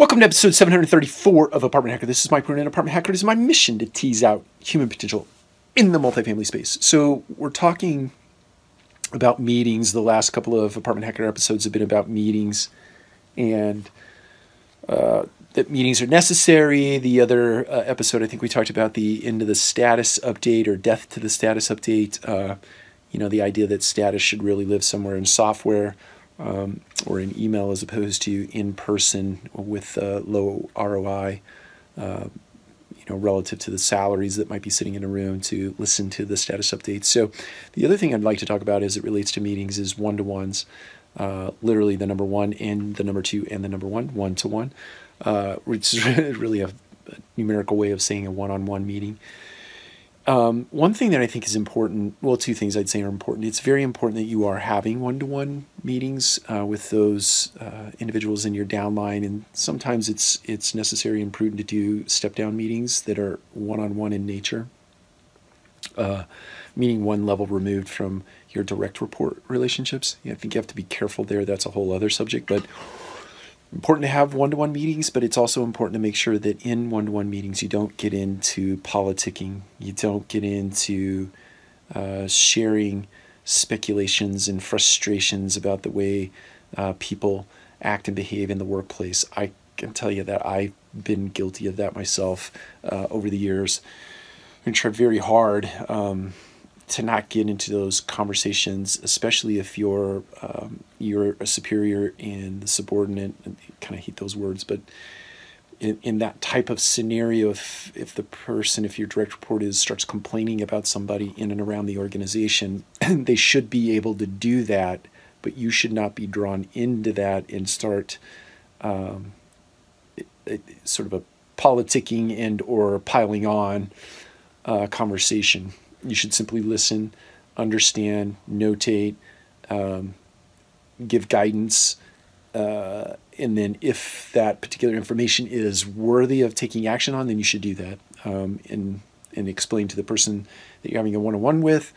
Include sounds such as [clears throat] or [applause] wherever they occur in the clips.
Welcome to episode 734 of Apartment Hacker. This is Mike Brewer, Apartment Hacker. It is my mission to tease out human potential in the multifamily space. So, we're talking about meetings. The last couple of Apartment Hacker episodes have been about meetings and uh, that meetings are necessary. The other uh, episode, I think we talked about the end of the status update or death to the status update. Uh, you know, the idea that status should really live somewhere in software um, or in email as opposed to in person with low ROI, uh, you know, relative to the salaries that might be sitting in a room to listen to the status updates. So, the other thing I'd like to talk about as it relates to meetings is one to ones, uh, literally the number one and the number two and the number one, one to one. Uh, it's [laughs] really a numerical way of saying a one on one meeting. Um, one thing that I think is important, well, two things I'd say are important. It's very important that you are having one to one meetings uh, with those uh, individuals in your downline, and sometimes it's it's necessary and prudent to do step down meetings that are one on one in nature, uh, meaning one level removed from your direct report relationships. Yeah, I think you have to be careful there. That's a whole other subject, but important to have one-to-one meetings but it's also important to make sure that in one-to-one meetings you don't get into politicking. You don't get into uh, sharing speculations and frustrations about the way uh, people act and behave in the workplace. I can tell you that i've been guilty of that myself uh, over the years. And tried very hard um, to not get into those conversations, especially if you're um, you're a superior and the subordinate. And kind of hate those words, but in, in that type of scenario, if if the person, if your direct report is starts complaining about somebody in and around the organization, [clears throat] they should be able to do that, but you should not be drawn into that and start um, it, it, sort of a politicking and or piling on uh, conversation you should simply listen, understand, notate, um, give guidance, uh, and then if that particular information is worthy of taking action on, then you should do that um, and and explain to the person that you're having a one-on-one with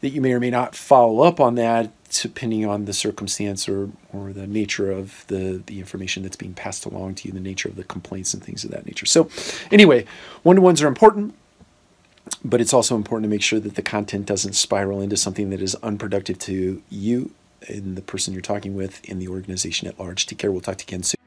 that you may or may not follow up on that depending on the circumstance or, or the nature of the, the information that's being passed along to you, the nature of the complaints and things of that nature. So anyway, one-to-ones are important but it's also important to make sure that the content doesn't spiral into something that is unproductive to you and the person you're talking with in the organization at large. Take care. We'll talk to you again soon.